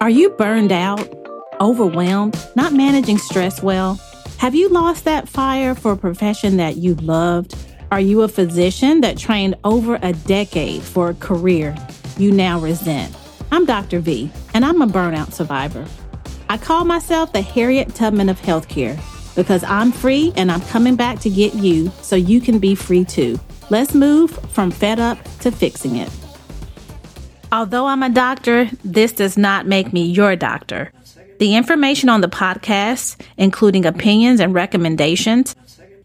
Are you burned out, overwhelmed, not managing stress well? Have you lost that fire for a profession that you loved? Are you a physician that trained over a decade for a career you now resent? I'm Dr. V, and I'm a burnout survivor. I call myself the Harriet Tubman of healthcare because I'm free and I'm coming back to get you so you can be free too. Let's move from fed up to fixing it. Although I'm a doctor, this does not make me your doctor. The information on the podcast, including opinions and recommendations,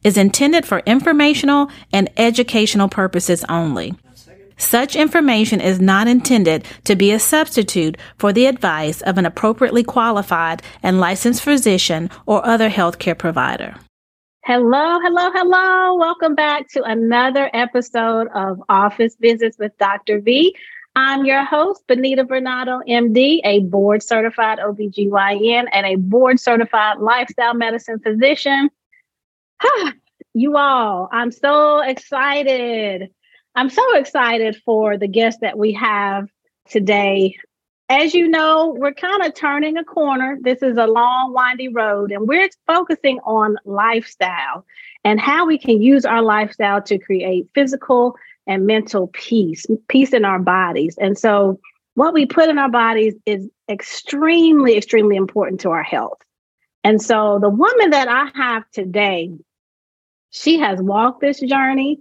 is intended for informational and educational purposes only. Such information is not intended to be a substitute for the advice of an appropriately qualified and licensed physician or other healthcare provider. Hello, hello, hello. Welcome back to another episode of Office Visits with Dr. V. I'm your host, Benita Bernardo, MD, a board certified OBGYN and a board certified lifestyle medicine physician. you all, I'm so excited I'm so excited for the guest that we have today. As you know, we're kind of turning a corner. This is a long, windy road, and we're focusing on lifestyle and how we can use our lifestyle to create physical and mental peace, peace in our bodies. And so, what we put in our bodies is extremely, extremely important to our health. And so, the woman that I have today, she has walked this journey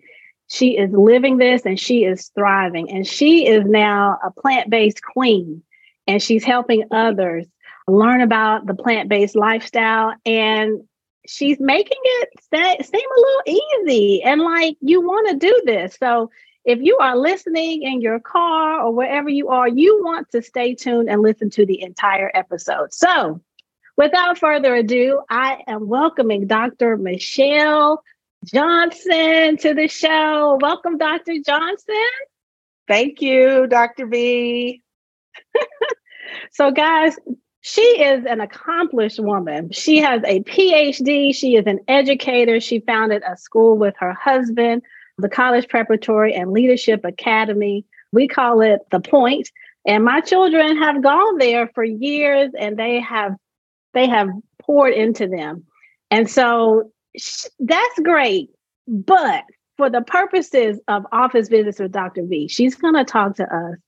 she is living this and she is thriving. And she is now a plant based queen and she's helping others learn about the plant based lifestyle. And she's making it seem a little easy and like you want to do this. So if you are listening in your car or wherever you are, you want to stay tuned and listen to the entire episode. So without further ado, I am welcoming Dr. Michelle Johnson to the show. Welcome, Dr. Johnson. Thank you, Dr. V. so, guys, she is an accomplished woman. She has a PhD. She is an educator. She founded a school with her husband, the College Preparatory and Leadership Academy. We call it The Point. And my children have gone there for years and they have they have poured into them. And so that's great. But for the purposes of office visits with Dr. V, she's going to talk to us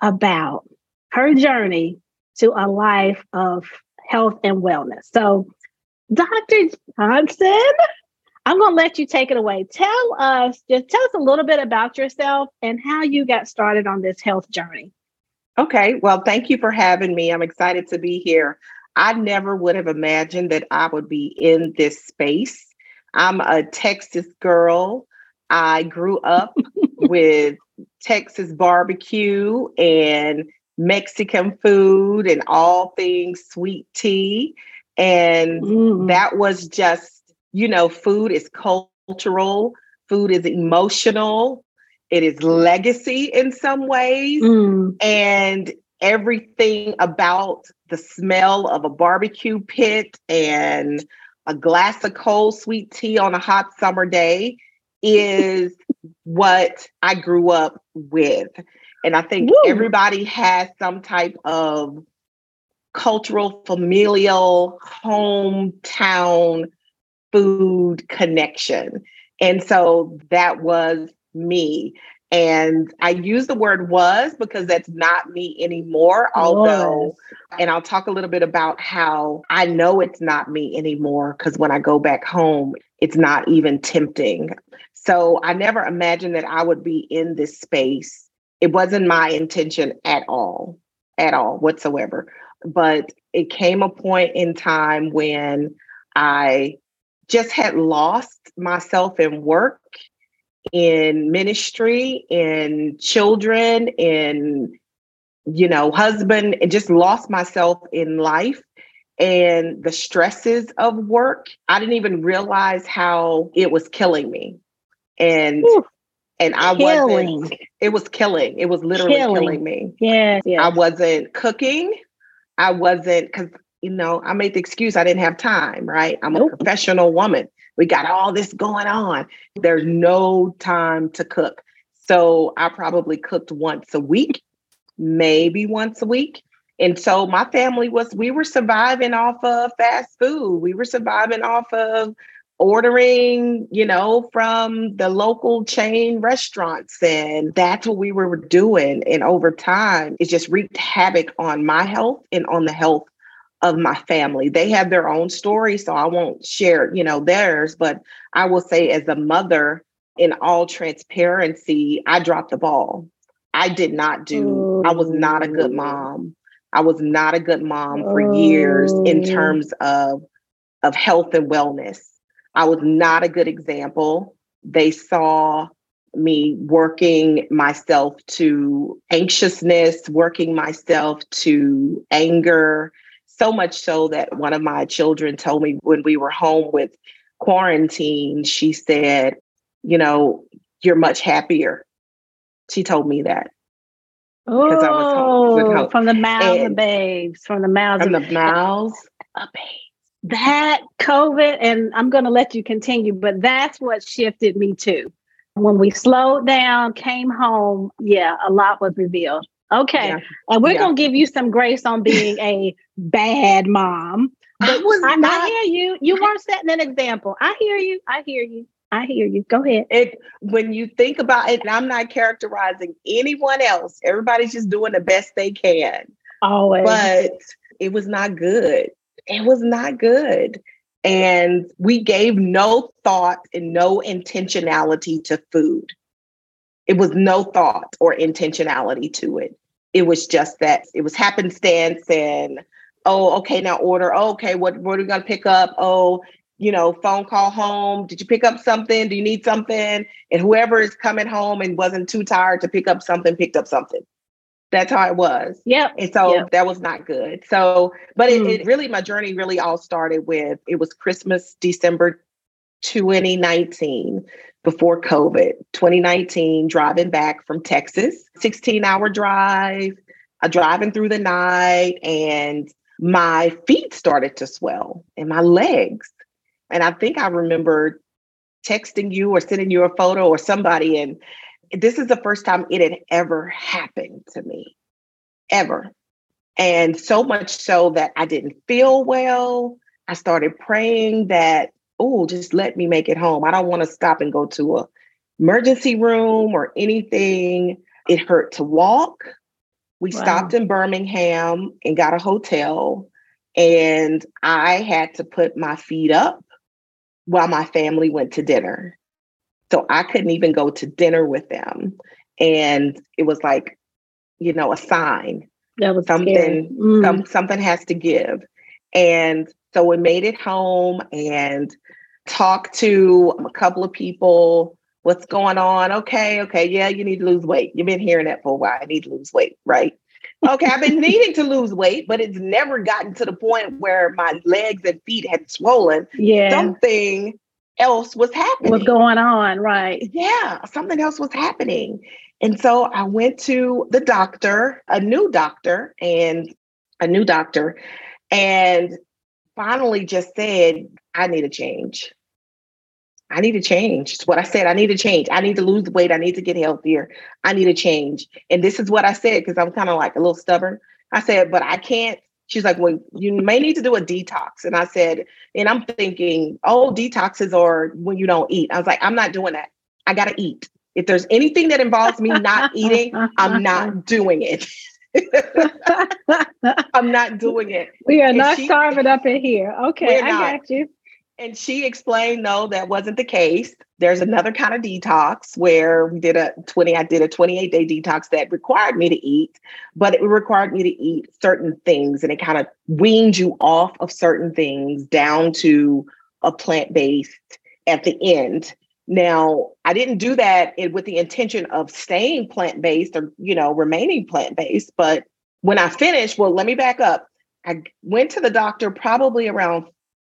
about her journey to a life of health and wellness. So, Dr. Johnson, I'm going to let you take it away. Tell us, just tell us a little bit about yourself and how you got started on this health journey. Okay. Well, thank you for having me. I'm excited to be here. I never would have imagined that I would be in this space. I'm a Texas girl. I grew up with Texas barbecue and Mexican food and all things sweet tea. And mm. that was just, you know, food is cultural, food is emotional, it is legacy in some ways. Mm. And everything about the smell of a barbecue pit and a glass of cold sweet tea on a hot summer day is what I grew up with. And I think Woo. everybody has some type of cultural, familial, hometown food connection. And so that was me. And I use the word was because that's not me anymore. Although, and I'll talk a little bit about how I know it's not me anymore because when I go back home, it's not even tempting. So I never imagined that I would be in this space. It wasn't my intention at all, at all whatsoever. But it came a point in time when I just had lost myself in work in ministry, in children, in you know, husband, and just lost myself in life and the stresses of work. I didn't even realize how it was killing me. And Whew. And I killing. wasn't it was killing. It was literally killing, killing me. Yeah, yeah. I wasn't cooking. I wasn't because you know, I made the excuse I didn't have time, right? I'm nope. a professional woman. We got all this going on. There's no time to cook. So I probably cooked once a week, maybe once a week. And so my family was, we were surviving off of fast food. We were surviving off of ordering, you know, from the local chain restaurants. And that's what we were doing. And over time, it just wreaked havoc on my health and on the health of my family. They have their own story, so I won't share, you know, theirs, but I will say as a mother in all transparency, I dropped the ball. I did not do I was not a good oh. mom. I was not a good mom for years in oh. terms of of health and wellness. I was not a good example. They saw me working myself to anxiousness, working myself to anger, so much so that one of my children told me when we were home with quarantine, she said, You know, you're much happier. She told me that. Oh, home, from the mouths of babes, from the mouths from the mouths of babes. That COVID, and I'm going to let you continue, but that's what shifted me too. When we slowed down, came home, yeah, a lot was revealed. Okay. Yeah. And we're yeah. going to give you some grace on being a bad mom. But I, was I, not, I hear you. You weren't setting an example. I hear you. I hear you. I hear you. Go ahead. It when you think about it, and I'm not characterizing anyone else. Everybody's just doing the best they can. Always. But it was not good. It was not good. And we gave no thought and no intentionality to food. It was no thought or intentionality to it. It was just that it was happenstance and oh, okay, now order. Oh, okay, what what are we gonna pick up? Oh, you know, phone call home. Did you pick up something? Do you need something? And whoever is coming home and wasn't too tired to pick up something, picked up something. That's how it was. Yeah. And so yep. that was not good. So, but mm. it, it really, my journey really all started with it was Christmas, December 2019 before COVID, 2019, driving back from Texas, 16 hour drive, uh, driving through the night, and my feet started to swell and my legs. And I think I remember texting you or sending you a photo or somebody. And this is the first time it had ever happened to me, ever. And so much so that I didn't feel well. I started praying that oh, just let me make it home. I don't want to stop and go to a emergency room or anything. It hurt to walk. We wow. stopped in Birmingham and got a hotel. And I had to put my feet up while my family went to dinner. So I couldn't even go to dinner with them. And it was like, you know, a sign. That was something, mm. some, something has to give. And so we made it home and talked to a couple of people. What's going on? Okay, okay, yeah, you need to lose weight. You've been hearing that for a while. I need to lose weight, right? Okay, I've been needing to lose weight, but it's never gotten to the point where my legs and feet had swollen. Yeah. Something else was happening. What's going on, right? Yeah, something else was happening. And so I went to the doctor, a new doctor, and a new doctor, and finally just said, I need a change. I need to change. It's what I said. I need to change. I need to lose weight. I need to get healthier. I need to change. And this is what I said because I'm kind of like a little stubborn. I said, but I can't. She's like, well, you may need to do a detox. And I said, and I'm thinking, oh, detoxes are when you don't eat. I was like, I'm not doing that. I got to eat. If there's anything that involves me not eating, I'm not doing it. I'm not doing it. We are and not she, starving up in here. Okay, I got you. And she explained, no, that wasn't the case. There's another kind of detox where we did a 20, I did a 28 day detox that required me to eat, but it required me to eat certain things and it kind of weaned you off of certain things down to a plant based at the end. Now, I didn't do that with the intention of staying plant based or, you know, remaining plant based. But when I finished, well, let me back up. I went to the doctor probably around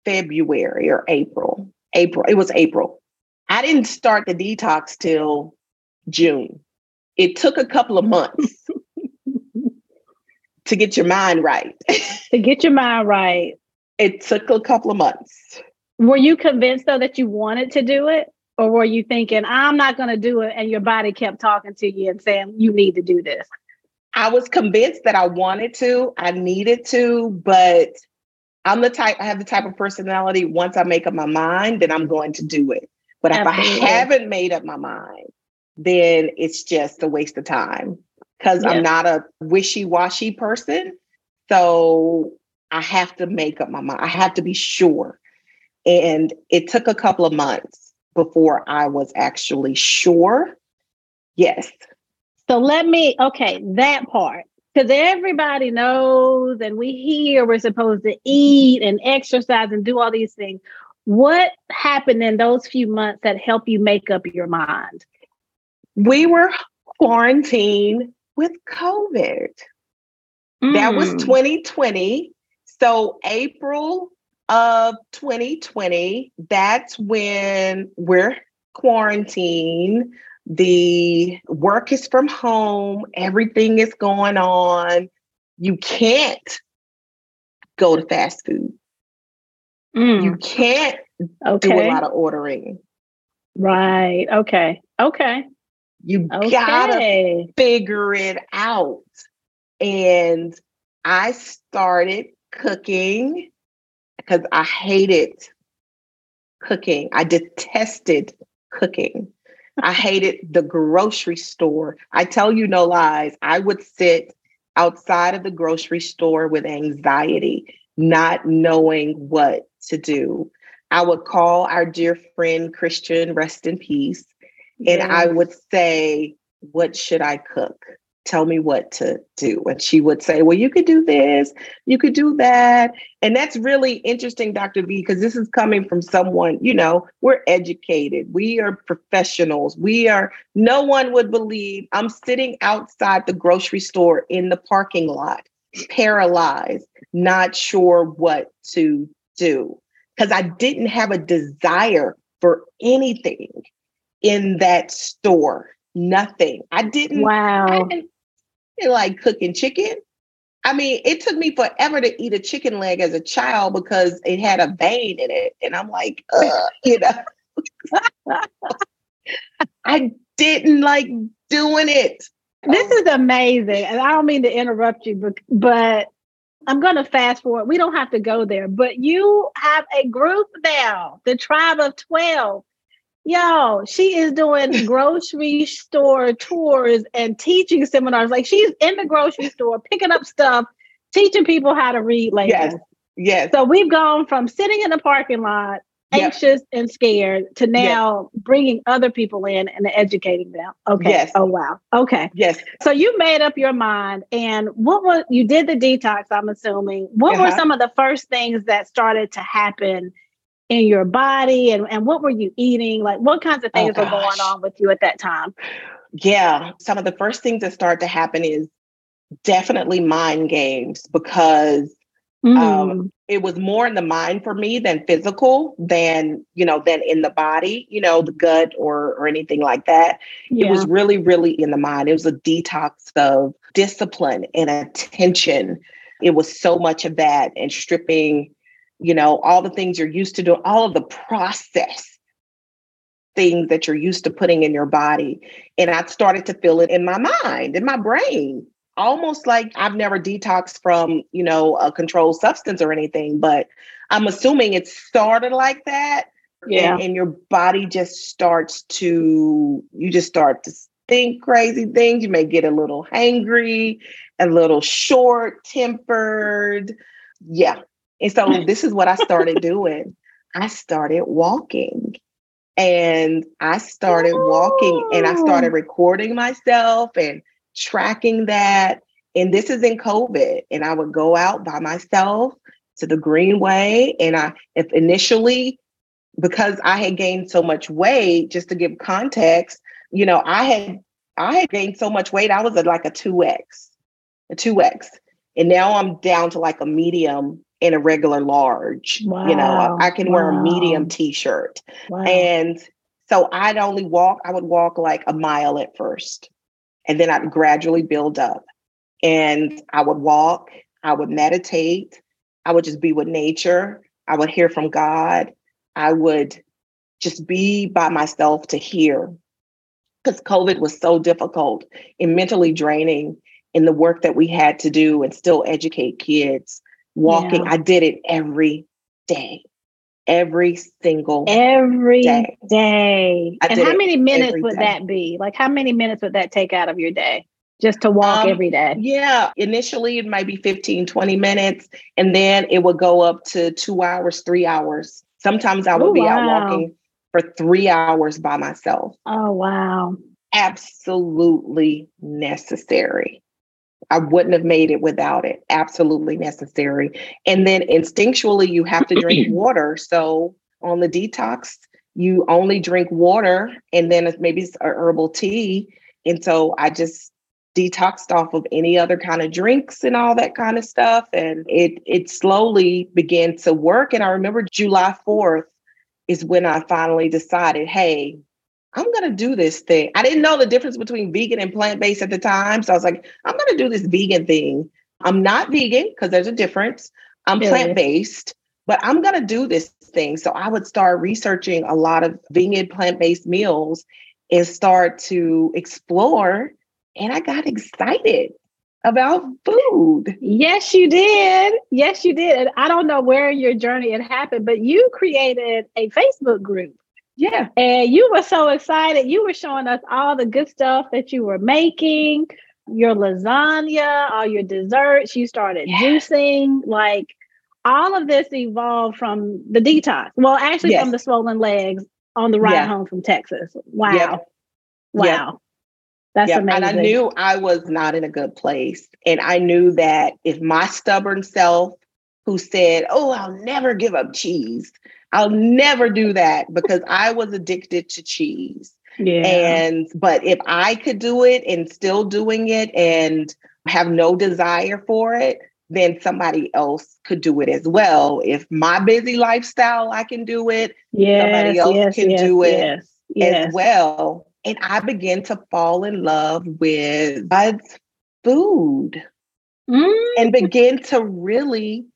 February or April. April. It was April. I didn't start the detox till June. It took a couple of months to get your mind right. to get your mind right. It took a couple of months. Were you convinced though that you wanted to do it? Or were you thinking, I'm not going to do it? And your body kept talking to you and saying, you need to do this? I was convinced that I wanted to, I needed to, but I'm the type, I have the type of personality, once I make up my mind, then I'm going to do it. But Absolutely. if I haven't made up my mind, then it's just a waste of time because I'm not a wishy washy person. So I have to make up my mind. I have to be sure. And it took a couple of months before I was actually sure. Yes. So let me, okay, that part. Because everybody knows and we hear we're supposed to eat and exercise and do all these things. What happened in those few months that helped you make up your mind? We were quarantined with COVID. Mm. That was 2020. Mm. So, April of 2020, that's when we're quarantined. The work is from home, everything is going on. You can't go to fast food. Mm. You can't okay. do a lot of ordering. Right. Okay. Okay. You okay. gotta figure it out. And I started cooking because I hated cooking. I detested cooking. I hated the grocery store. I tell you no lies. I would sit outside of the grocery store with anxiety, not knowing what to do. I would call our dear friend Christian, rest in peace, and I would say, What should I cook? Tell me what to do. And she would say, Well, you could do this, you could do that. And that's really interesting, Dr. V, because this is coming from someone, you know, we're educated, we are professionals, we are, no one would believe I'm sitting outside the grocery store in the parking lot, paralyzed, not sure what to do. Because I didn't have a desire for anything in that store nothing. I didn't. Wow. I didn't, like cooking chicken. I mean, it took me forever to eat a chicken leg as a child because it had a vein in it. And I'm like, you know, I didn't like doing it. This is amazing. And I don't mean to interrupt you, but, but I'm going to fast forward. We don't have to go there, but you have a group now, the Tribe of 12. Yo, she is doing grocery store tours and teaching seminars. Like she's in the grocery store picking up stuff, teaching people how to read labels. Yes. Yes. So we've gone from sitting in the parking lot, anxious yep. and scared, to now yes. bringing other people in and educating them. Okay. Yes. Oh wow. Okay. Yes. So you made up your mind, and what was you did the detox? I'm assuming. What uh-huh. were some of the first things that started to happen? In your body and, and what were you eating? Like what kinds of oh, things oh, were going on with you at that time? Yeah. Some of the first things that start to happen is definitely mind games because mm. um, it was more in the mind for me than physical than, you know, than in the body, you know, the gut or or anything like that. Yeah. It was really, really in the mind. It was a detox of discipline and attention. It was so much of that and stripping you know, all the things you're used to doing, all of the process things that you're used to putting in your body. And I started to feel it in my mind, in my brain, almost like I've never detoxed from, you know, a controlled substance or anything, but I'm assuming it started like that. Yeah. And, and your body just starts to, you just start to think crazy things. You may get a little hangry, a little short tempered. Yeah, and so this is what I started doing. I started walking. And I started walking and I started recording myself and tracking that. And this is in COVID. And I would go out by myself to the Greenway. And I, if initially, because I had gained so much weight, just to give context, you know, I had I had gained so much weight. I was at like a 2X, a 2X. And now I'm down to like a medium in a regular large. Wow. You know, I can wow. wear a medium t-shirt. Wow. And so I'd only walk, I would walk like a mile at first. And then I'd gradually build up. And I would walk, I would meditate, I would just be with nature, I would hear from God, I would just be by myself to hear. Because COVID was so difficult and mentally draining. in the work that we had to do and still educate kids walking. Yeah. I did it every day. Every single every day. day. And how many minutes would day. that be? Like how many minutes would that take out of your day? Just to walk um, every day? Yeah. Initially it might be 15, 20 minutes. And then it would go up to two hours, three hours. Sometimes I would Ooh, be wow. out walking for three hours by myself. Oh wow. Absolutely necessary. I wouldn't have made it without it. Absolutely necessary. And then instinctually, you have to drink water. So on the detox, you only drink water and then maybe it's a herbal tea. And so I just detoxed off of any other kind of drinks and all that kind of stuff. And it it slowly began to work. And I remember July 4th is when I finally decided, hey, I'm going to do this thing. I didn't know the difference between vegan and plant based at the time. So I was like, I'm going to do this vegan thing. I'm not vegan because there's a difference. I'm yeah. plant based, but I'm going to do this thing. So I would start researching a lot of vegan plant based meals and start to explore. And I got excited about food. Yes, you did. Yes, you did. And I don't know where your journey had happened, but you created a Facebook group yeah. And you were so excited. You were showing us all the good stuff that you were making, your lasagna, all your desserts. You started yeah. juicing. Like all of this evolved from the detox. Well, actually, yes. from the swollen legs on the ride yeah. home from Texas. Wow. Yep. Wow. Yep. That's yep. amazing. And I knew I was not in a good place. And I knew that if my stubborn self, who said, Oh, I'll never give up cheese, I'll never do that because I was addicted to cheese. Yeah. And but if I could do it and still doing it and have no desire for it, then somebody else could do it as well. If my busy lifestyle, I can do it. Yes, somebody else yes, can yes, do it as well. And I began to fall in love with God's food mm. and begin to really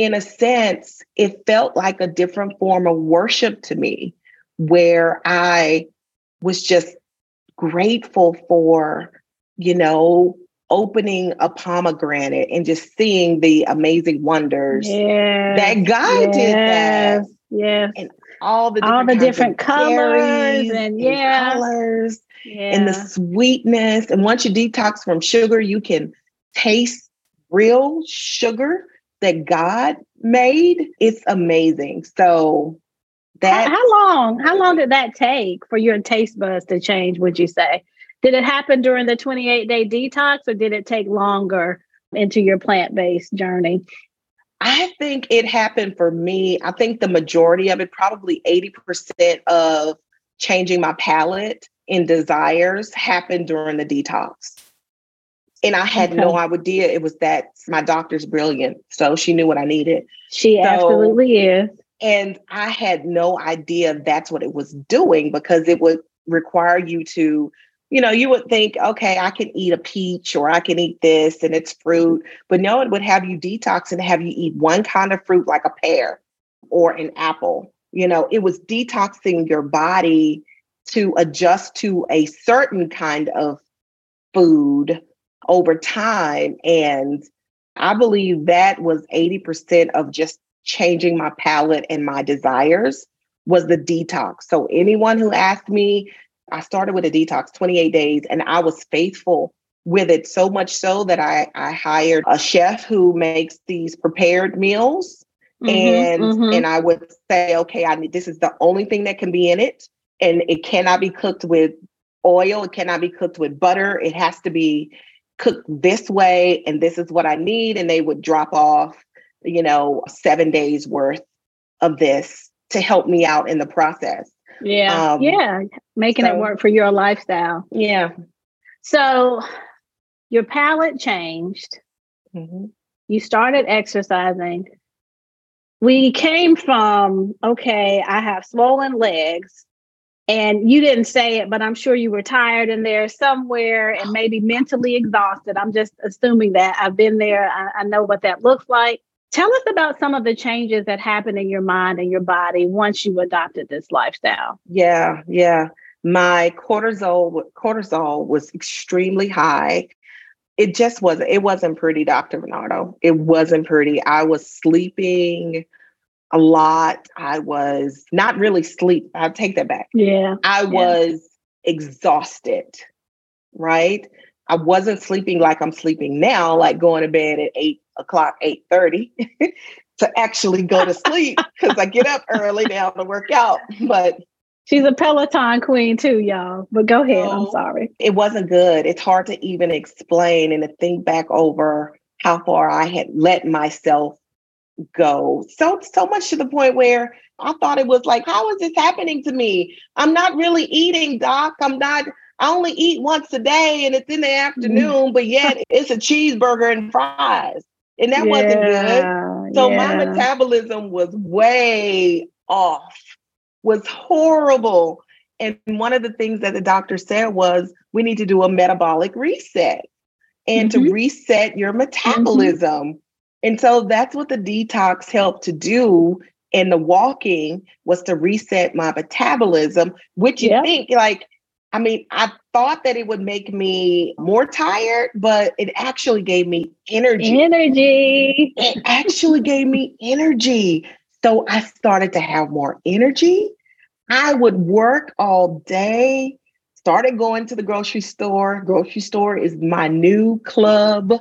in a sense, it felt like a different form of worship to me, where I was just grateful for, you know, opening a pomegranate and just seeing the amazing wonders yes, that God yes, did that. Yes. And all the different, all the different colors and, yeah. colors yeah. and the sweetness. And once you detox from sugar, you can taste real sugar that God made, it's amazing. So that how, how, long how long did that take for your taste buds to change, would you say? Did it happen during the 28 day detox or did it take longer into your plant-based journey? I think it happened for me. I think the majority of it, probably 80% of changing my palate and desires happened during the detox. And I had okay. no idea it was that my doctor's brilliant. So she knew what I needed. She so, absolutely is. And I had no idea that's what it was doing because it would require you to, you know, you would think, okay, I can eat a peach or I can eat this and it's fruit. But no, it would have you detox and have you eat one kind of fruit like a pear or an apple. You know, it was detoxing your body to adjust to a certain kind of food over time. And I believe that was 80% of just changing my palate and my desires was the detox. So anyone who asked me, I started with a detox 28 days and I was faithful with it so much so that I, I hired a chef who makes these prepared meals. Mm-hmm, and mm-hmm. and I would say, okay, I need this is the only thing that can be in it. And it cannot be cooked with oil, it cannot be cooked with butter. It has to be cook this way and this is what I need. And they would drop off, you know, seven days worth of this to help me out in the process. Yeah. Um, yeah. Making so, it work for your lifestyle. Yeah. So your palate changed. Mm-hmm. You started exercising. We came from, okay, I have swollen legs and you didn't say it, but I'm sure you were tired in there somewhere and maybe mentally exhausted. I'm just assuming that I've been there. I, I, know what that looks like. Tell us about some of the changes that happened in your mind and your body once you adopted this lifestyle. Yeah, yeah. My cortisol cortisol was extremely high. it just wasn't it wasn't pretty dr bernardo it wasn't pretty i was sleeping a lot i was not really sleep i'll take that back yeah i yeah. was exhausted right i wasn't sleeping like i'm sleeping now like going to bed at 8 o'clock 8 30 to actually go to sleep because i get up early now to work out but She's a Peloton queen too, y'all. But go ahead. I'm oh, sorry. it wasn't good. It's hard to even explain and to think back over how far I had let myself go. So so much to the point where I thought it was like, how is this happening to me? I'm not really eating, doc. I'm not. I only eat once a day, and it's in the afternoon. But yet, it's a cheeseburger and fries, and that wasn't good. Yeah, So my metabolism was way off, was horrible. And one of the things that the doctor said was we need to do a metabolic reset and to Mhm. reset your metabolism. And so that's what the detox helped to do. And the walking was to reset my metabolism, which you Yep. think like, I mean, I thought that it would make me more tired, but it actually gave me energy Energy. it actually gave me energy. So I started to have more energy. I would work all day, started going to the grocery store. Grocery store is my new club.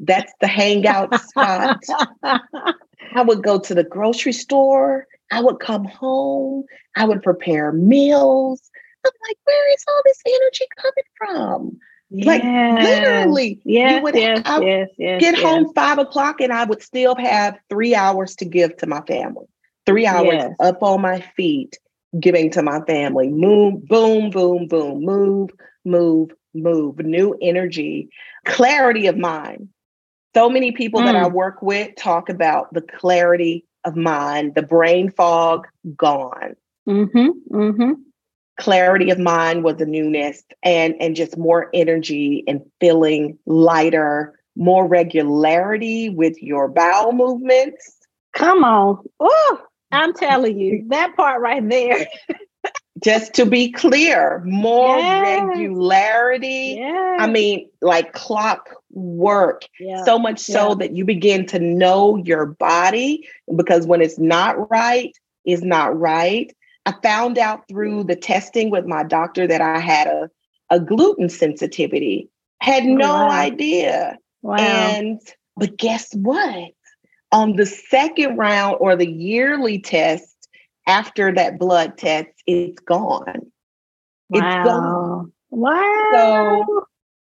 That's the hangout spot. I would go to the grocery store. I would come home. I would prepare meals. I'm like, where is all this energy coming from? Like, Literally, Yes, would- yes, I- yes, yes. get yes. home five o'clock and I would still have three hours to give to my family. Three hours Yes. up on my feet, giving to my family. Move, boom, boom, boom, move, move, move. New energy, clarity of mind. So many people that I work with talk about the clarity of mind, the brain fog gone Mm-hmm. Mm-hmm. clarity of mind was a newness and and just more energy and feeling lighter more regularity with your bowel movements Come on. Oh, I'm telling you, that part right there. just to be clear more Yes. regularity Yeah. i mean like clock work yeah. so much so Yeah. that you begin to know your body because when it's not right is not right i found out through the testing with my doctor that i had a, a gluten sensitivity had Oh, no wow. idea wow. and but guess what on the second round or the yearly test after that blood test it's gone it's gone wow. Wow.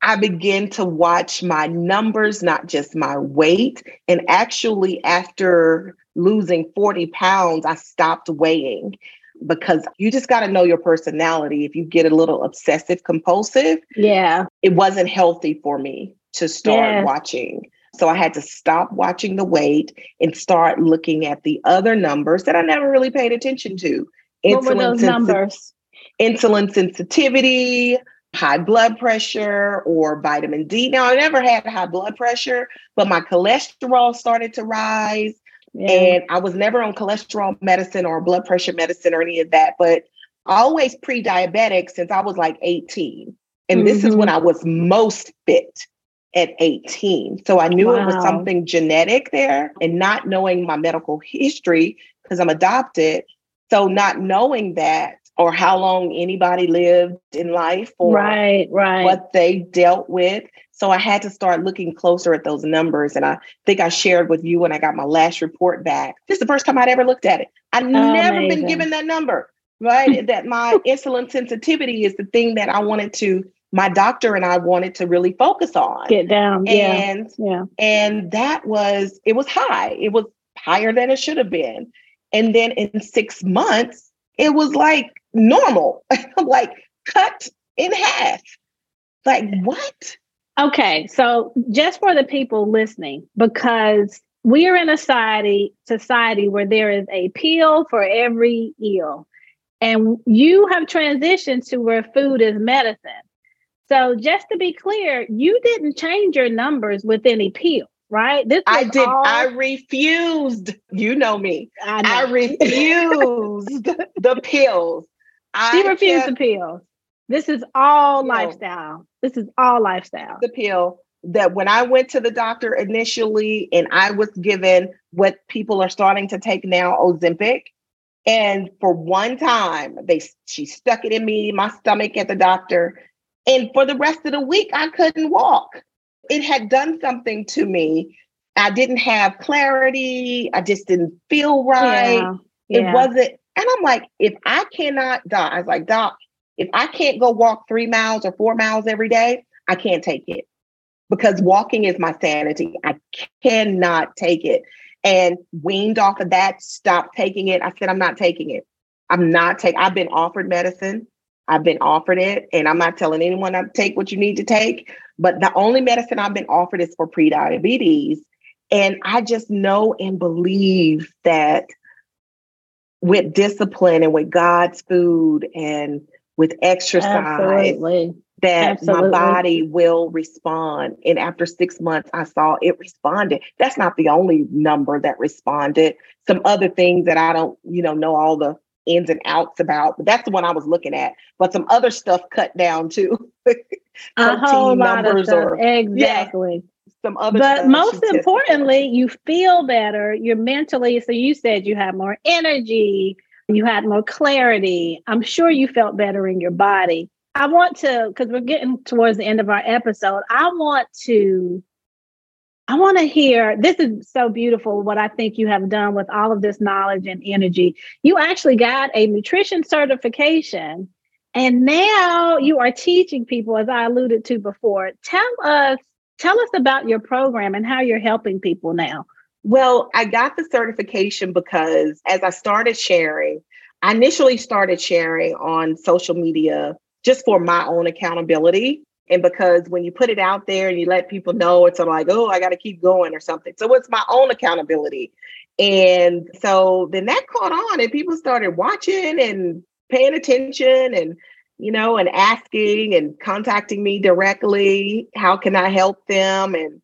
I began to watch my numbers, not just my weight. And actually, after losing 40 pounds, I stopped weighing because you just got to know your personality. If you get a little obsessive compulsive, yeah. it wasn't healthy for me to start Yes. watching. So I had to stop watching the weight and start looking at the other numbers that I never really paid attention to. What were those sensi- numbers? insulin sensitivity, high blood pressure, or vitamin D. Now, I never had high blood pressure, but my cholesterol started to rise. Yeah. And I was never on cholesterol medicine or blood pressure medicine or any of that, but always pre diabetic since I was like 18. And this is Mhm. when I was most fit at 18. So I knew it was something genetic there and not knowing my medical history because I'm adopted. So not knowing that or how long anybody lived in life or right, right. what they dealt with. So I had to start looking closer at those numbers. And I think I shared with you when I got my last report back. This is the first time I'd ever looked at it. I'd oh, never been given that number, right? that my insulin sensitivity is the thing that I wanted to, my doctor and I wanted to really focus on. Get down. Yeah. Yeah. and that was it was high it was higher than it should have been and then in six months it was like normal. Like cut in half. Like what? Okay, so just for the people listening, because we are in a society society where there is a pill for every ill, and you have transitioned to where food is medicine. So just to be clear, you didn't change your numbers with any pill, right? This i did all- i refused you know me I, i refused the pills She I refused kept the pills. This is all No. lifestyle. This is all lifestyle. the pill that when I went to the doctor initially and I was given what people are starting to take now, Ozempic, and for one time they she stuck it in me, my stomach at the doctor, and for the rest of the week I couldn't walk. It had done something to me. I didn't have clarity. I just didn't feel right. Yeah, yeah. It wasn't, and I'm like, if I cannot, Doc, I was like, Doc, if I can't go walk three miles or four miles every day, I can't take it because walking is my sanity. I cannot take it. And weaned off of that, stopped taking it. I said, I'm not taking it. I'm not taking, I've been offered medicine. I've been offered it, and I'm not telling anyone to take what you need to take. But the only medicine I've been offered is for prediabetes. And I just know and believe that with discipline and with God's food and with exercise, Absolutely that Absolutely. my body will respond. And after six months, I saw it responded. That's not the only number that responded. Some other things that I don't, you know, know all the ins and outs about, but that's the one I was looking at. But some other stuff cut down too. a whole lot of stuff. Or, exactly. Yeah, some other but most importantly, you feel better. You're mentally, so you said you have more energy, you had more clarity. I'm sure you felt better in your body I want to, because we're getting towards the end of our episode, I want to. I want to hear this is so beautiful what I think you have done with all of this knowledge and energy. You actually got a nutrition certification and now you are teaching people as I alluded to before. Tell us tell us about your program and how you're helping people now. Well, I got the certification because as I started sharing, I initially started sharing on social media just for my own accountability. And because when you put it out there and you let people know, it's like, oh, I got to keep going or something. So it's my own accountability. And so then that caught on and people started watching and paying attention and, you know, and asking and contacting me directly. How can I help them? And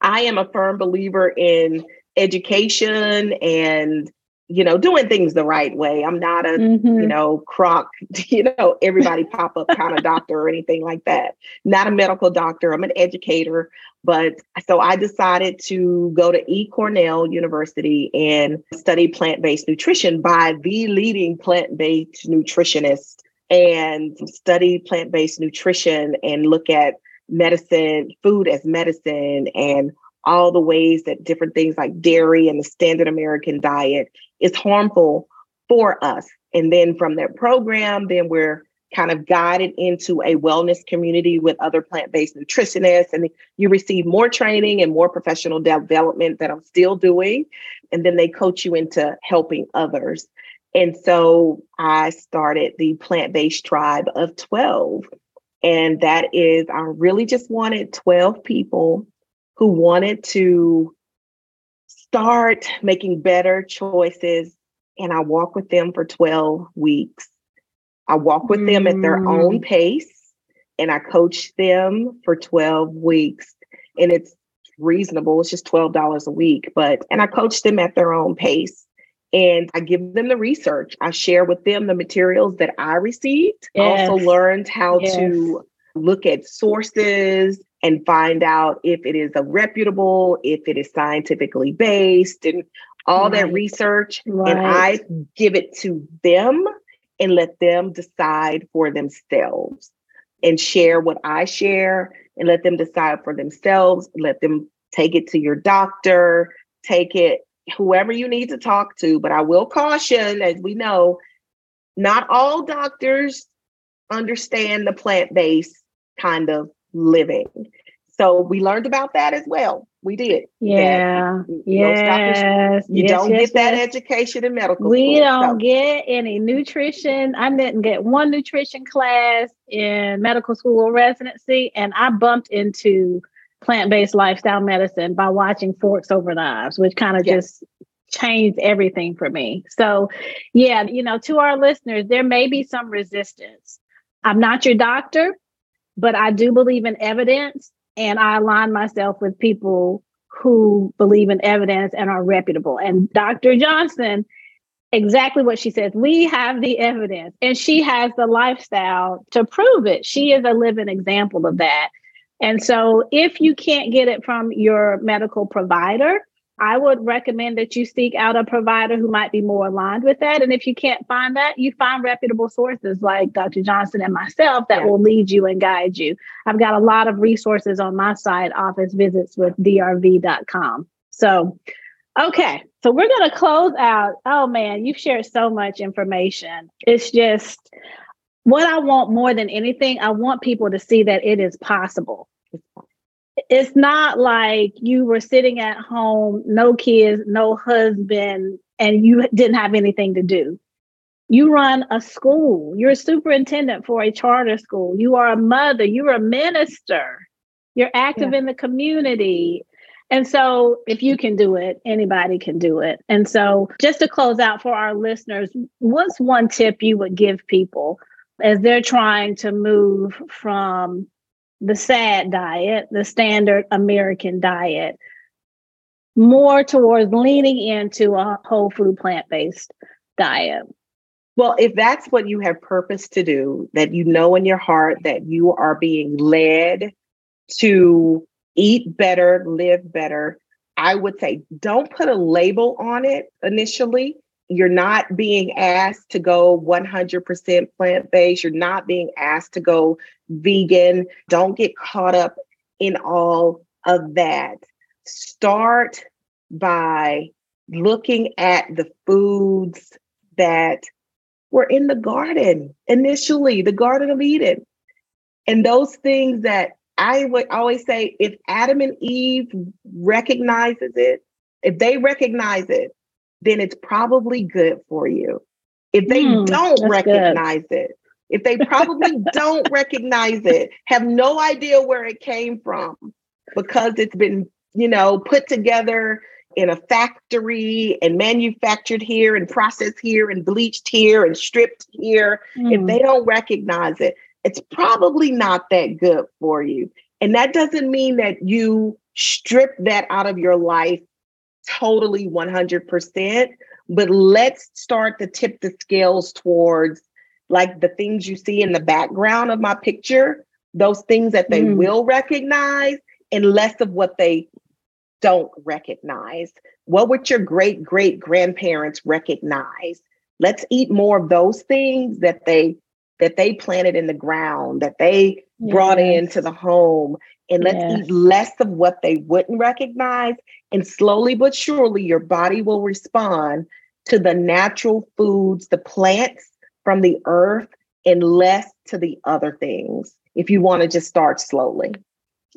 I am a firm believer in education and you know, doing things the right way. I'm not a, mm-hmm. you know, crock, you know, everybody pop up kind of doctor or anything like that. Not a medical doctor. I'm an educator. But so I decided to go to E. Cornell University and study plant based nutrition by the leading plant based nutritionist and study plant based nutrition and look at medicine, food as medicine, and all the ways that different things like dairy and the standard American diet is harmful for us. And then from that program, then we're kind of guided into a wellness community with other plant-based nutritionists and you receive more training and more professional development that I'm still doing and then they coach you into helping others. And so I started the plant-based tribe of 12 and that is I really just wanted 12 people who wanted to start making better choices. And I walk with them for 12 weeks. I walk with mm. them at their own mm. pace and I coach them for 12 weeks. And it's reasonable, it's just $12 a week. But, and I coach them at their own pace and I give them the research. I share with them the materials that I received. Yes. Also learned how yes. to look at sources and find out if it is a reputable, if it is scientifically based, and all right. that research. Right. And I give it to them and let them decide for themselves and share what I share and let them decide for themselves. Let them take it to your doctor, take it whoever you need to talk to. But I will caution, as we know, not all doctors understand the plant based kind of living. So we learned about that as well. We did. Yeah. Yes. You yes, don't yes, get that education in medical we school, don't so. get any nutrition. I didn't get one nutrition class in medical school residency, and I bumped into plant-based lifestyle medicine by watching Forks Over Knives, which kind of yes. just changed everything for me. So, yeah, you know, to our listeners, there may be some resistance. I'm not your doctor but I do believe in evidence and I align myself with people who believe in evidence and are reputable. And Dr. Johnson, exactly what she says, we have the evidence and she has the lifestyle to prove it. She is a living example of that. And so, if you can't get it from your medical provider, I would recommend that you seek out a provider who might be more aligned with that. And if you can't find that, you find reputable sources like Dr. Johnson and myself that yeah. will lead you and guide you. I've got a lot of resources on my site, office visits with drv.com. So, okay. So we're going to close out. Oh man, you've shared so much information. It's just what I want more than anything, I want people to see that it is possible it's not like you were sitting at home, no kids, no husband, and you didn't have anything to do. You run a school. You're a superintendent for a charter school. You are a mother. You're a minister. You're active yeah. in the community. And so, if you can do it, anybody can do it. And so, just to close out for our listeners, what's one tip you would give people as they're trying to move from the SAD diet, the standard American diet, more towards leaning into a whole food plant based diet? Well, if that's what you have purpose to do, that you know in your heart that you are being led to eat better, live better, I would say don't put a label on it initially. You're not being asked to go 100% plant based. You're not being asked to go vegan. Don't get caught up in all of that. Start by looking at the foods that were in the garden initially, the Garden of Eden. And those things that I would always say if Adam and Eve recognizes it, if they recognize it, then it's probably good for you. If they mm, don't recognize good. it, if they probably don't recognize it, have no idea where it came from because it's been, you know, put together in a factory and manufactured here and processed here and bleached here and stripped here, mm. if they don't recognize it, it's probably not that good for you. And that doesn't mean that you strip that out of your life totally 100%, but let's start to tip the scales towards like the things you see in the background of my picture, those things that they mm. will recognize, and less of what they don't recognize. What would your great great grandparents recognize? Let's eat more of those things that they that they planted in the ground, that they yes. brought into the home, and let's yes. eat less of what they wouldn't recognize. And slowly but surely, your body will respond to the natural foods, the plants from the earth, and less to the other things if you want to just start slowly.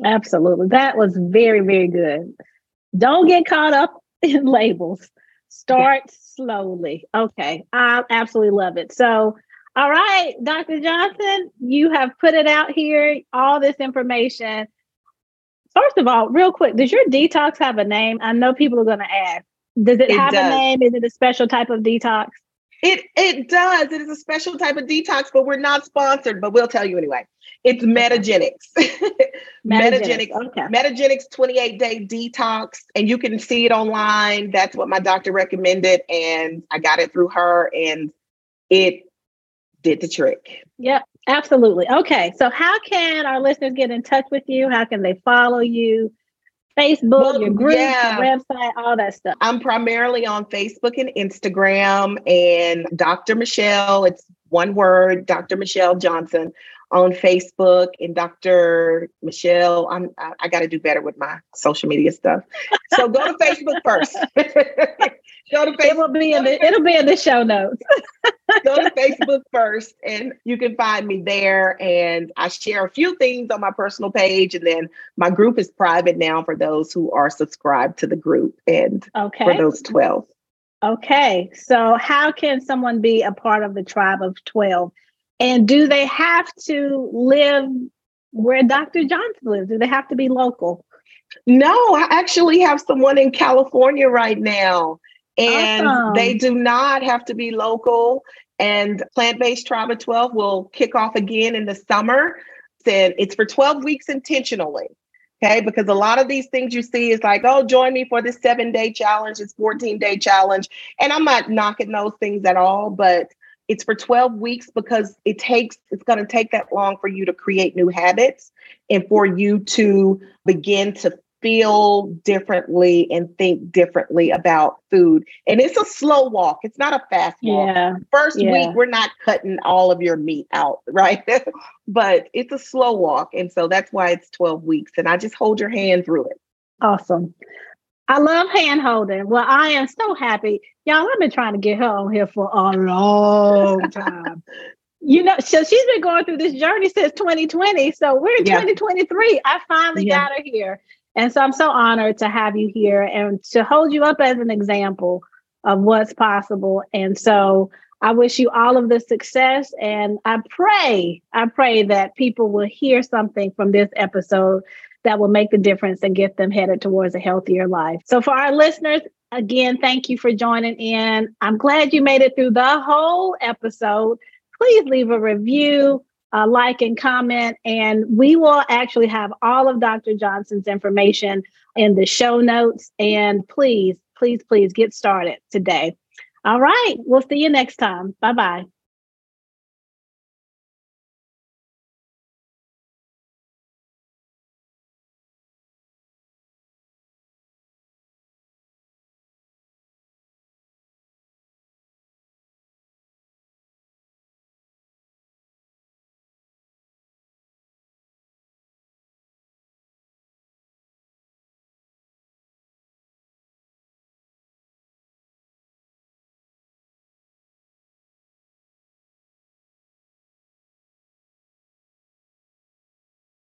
Absolutely. That was very, very good. Don't get caught up in labels. Start yeah. slowly. Okay. I absolutely love it. So, all right, Dr. Johnson, you have put it out here, all this information. First of all, real quick, does your detox have a name? I know people are going to ask. Does it, it have does. a name? Is it a special type of detox? It it does. It is a special type of detox, but we're not sponsored, but we'll tell you anyway. It's Metagenics. Metagenics. Okay. Metagenics 28 day detox. And you can see it online. That's what my doctor recommended. And I got it through her and it did the trick. Yep, absolutely. Okay. So how can our listeners get in touch with you? How can they follow you? Facebook, well, your group, yeah. your website, all that stuff? I'm primarily on Facebook and Instagram and Dr. Michelle, it's one word, Dr. Michelle Johnson on Facebook and Dr. Michelle. I'm I, I got to do better with my social media stuff. So go to Facebook first. go to Facebook. It will be in the, it'll be in the show notes. go to Facebook first, and you can find me there. And I share a few things on my personal page, and then my group is private now for those who are subscribed to the group, and okay. for those twelve. Okay, so how can someone be a part of the tribe of twelve? And do they have to live where Dr. Johnson lives? Do they have to be local? No, I actually have someone in California right now, and awesome. they do not have to be local. And Plant Based Tribe of 12 will kick off again in the summer. And it's for 12 weeks intentionally. Okay. Because a lot of these things you see is like, oh, join me for this seven day challenge, it's 14 day challenge. And I'm not knocking those things at all, but it's for 12 weeks because it takes it's going to take that long for you to create new habits and for you to begin to feel differently and think differently about food. And it's a slow walk. It's not a fast walk. Yeah. First yeah. week, we're not cutting all of your meat out, right? but it's a slow walk. And so that's why it's 12 weeks. And I just hold your hand through it. Awesome. I love hand holding. Well, I am so happy. Y'all, I've been trying to get her on here for a long time. you know, so she's been going through this journey since 2020. So we're in yeah. 2023. I finally yeah. got her here. And so I'm so honored to have you here and to hold you up as an example of what's possible. And so I wish you all of the success. And I pray, I pray that people will hear something from this episode that will make the difference and get them headed towards a healthier life. So for our listeners, again, thank you for joining in. I'm glad you made it through the whole episode. Please leave a review uh, like and comment. And we will actually have all of Dr. Johnson's information in the show notes. And please, please, please get started today. All right. We'll see you next time. Bye bye.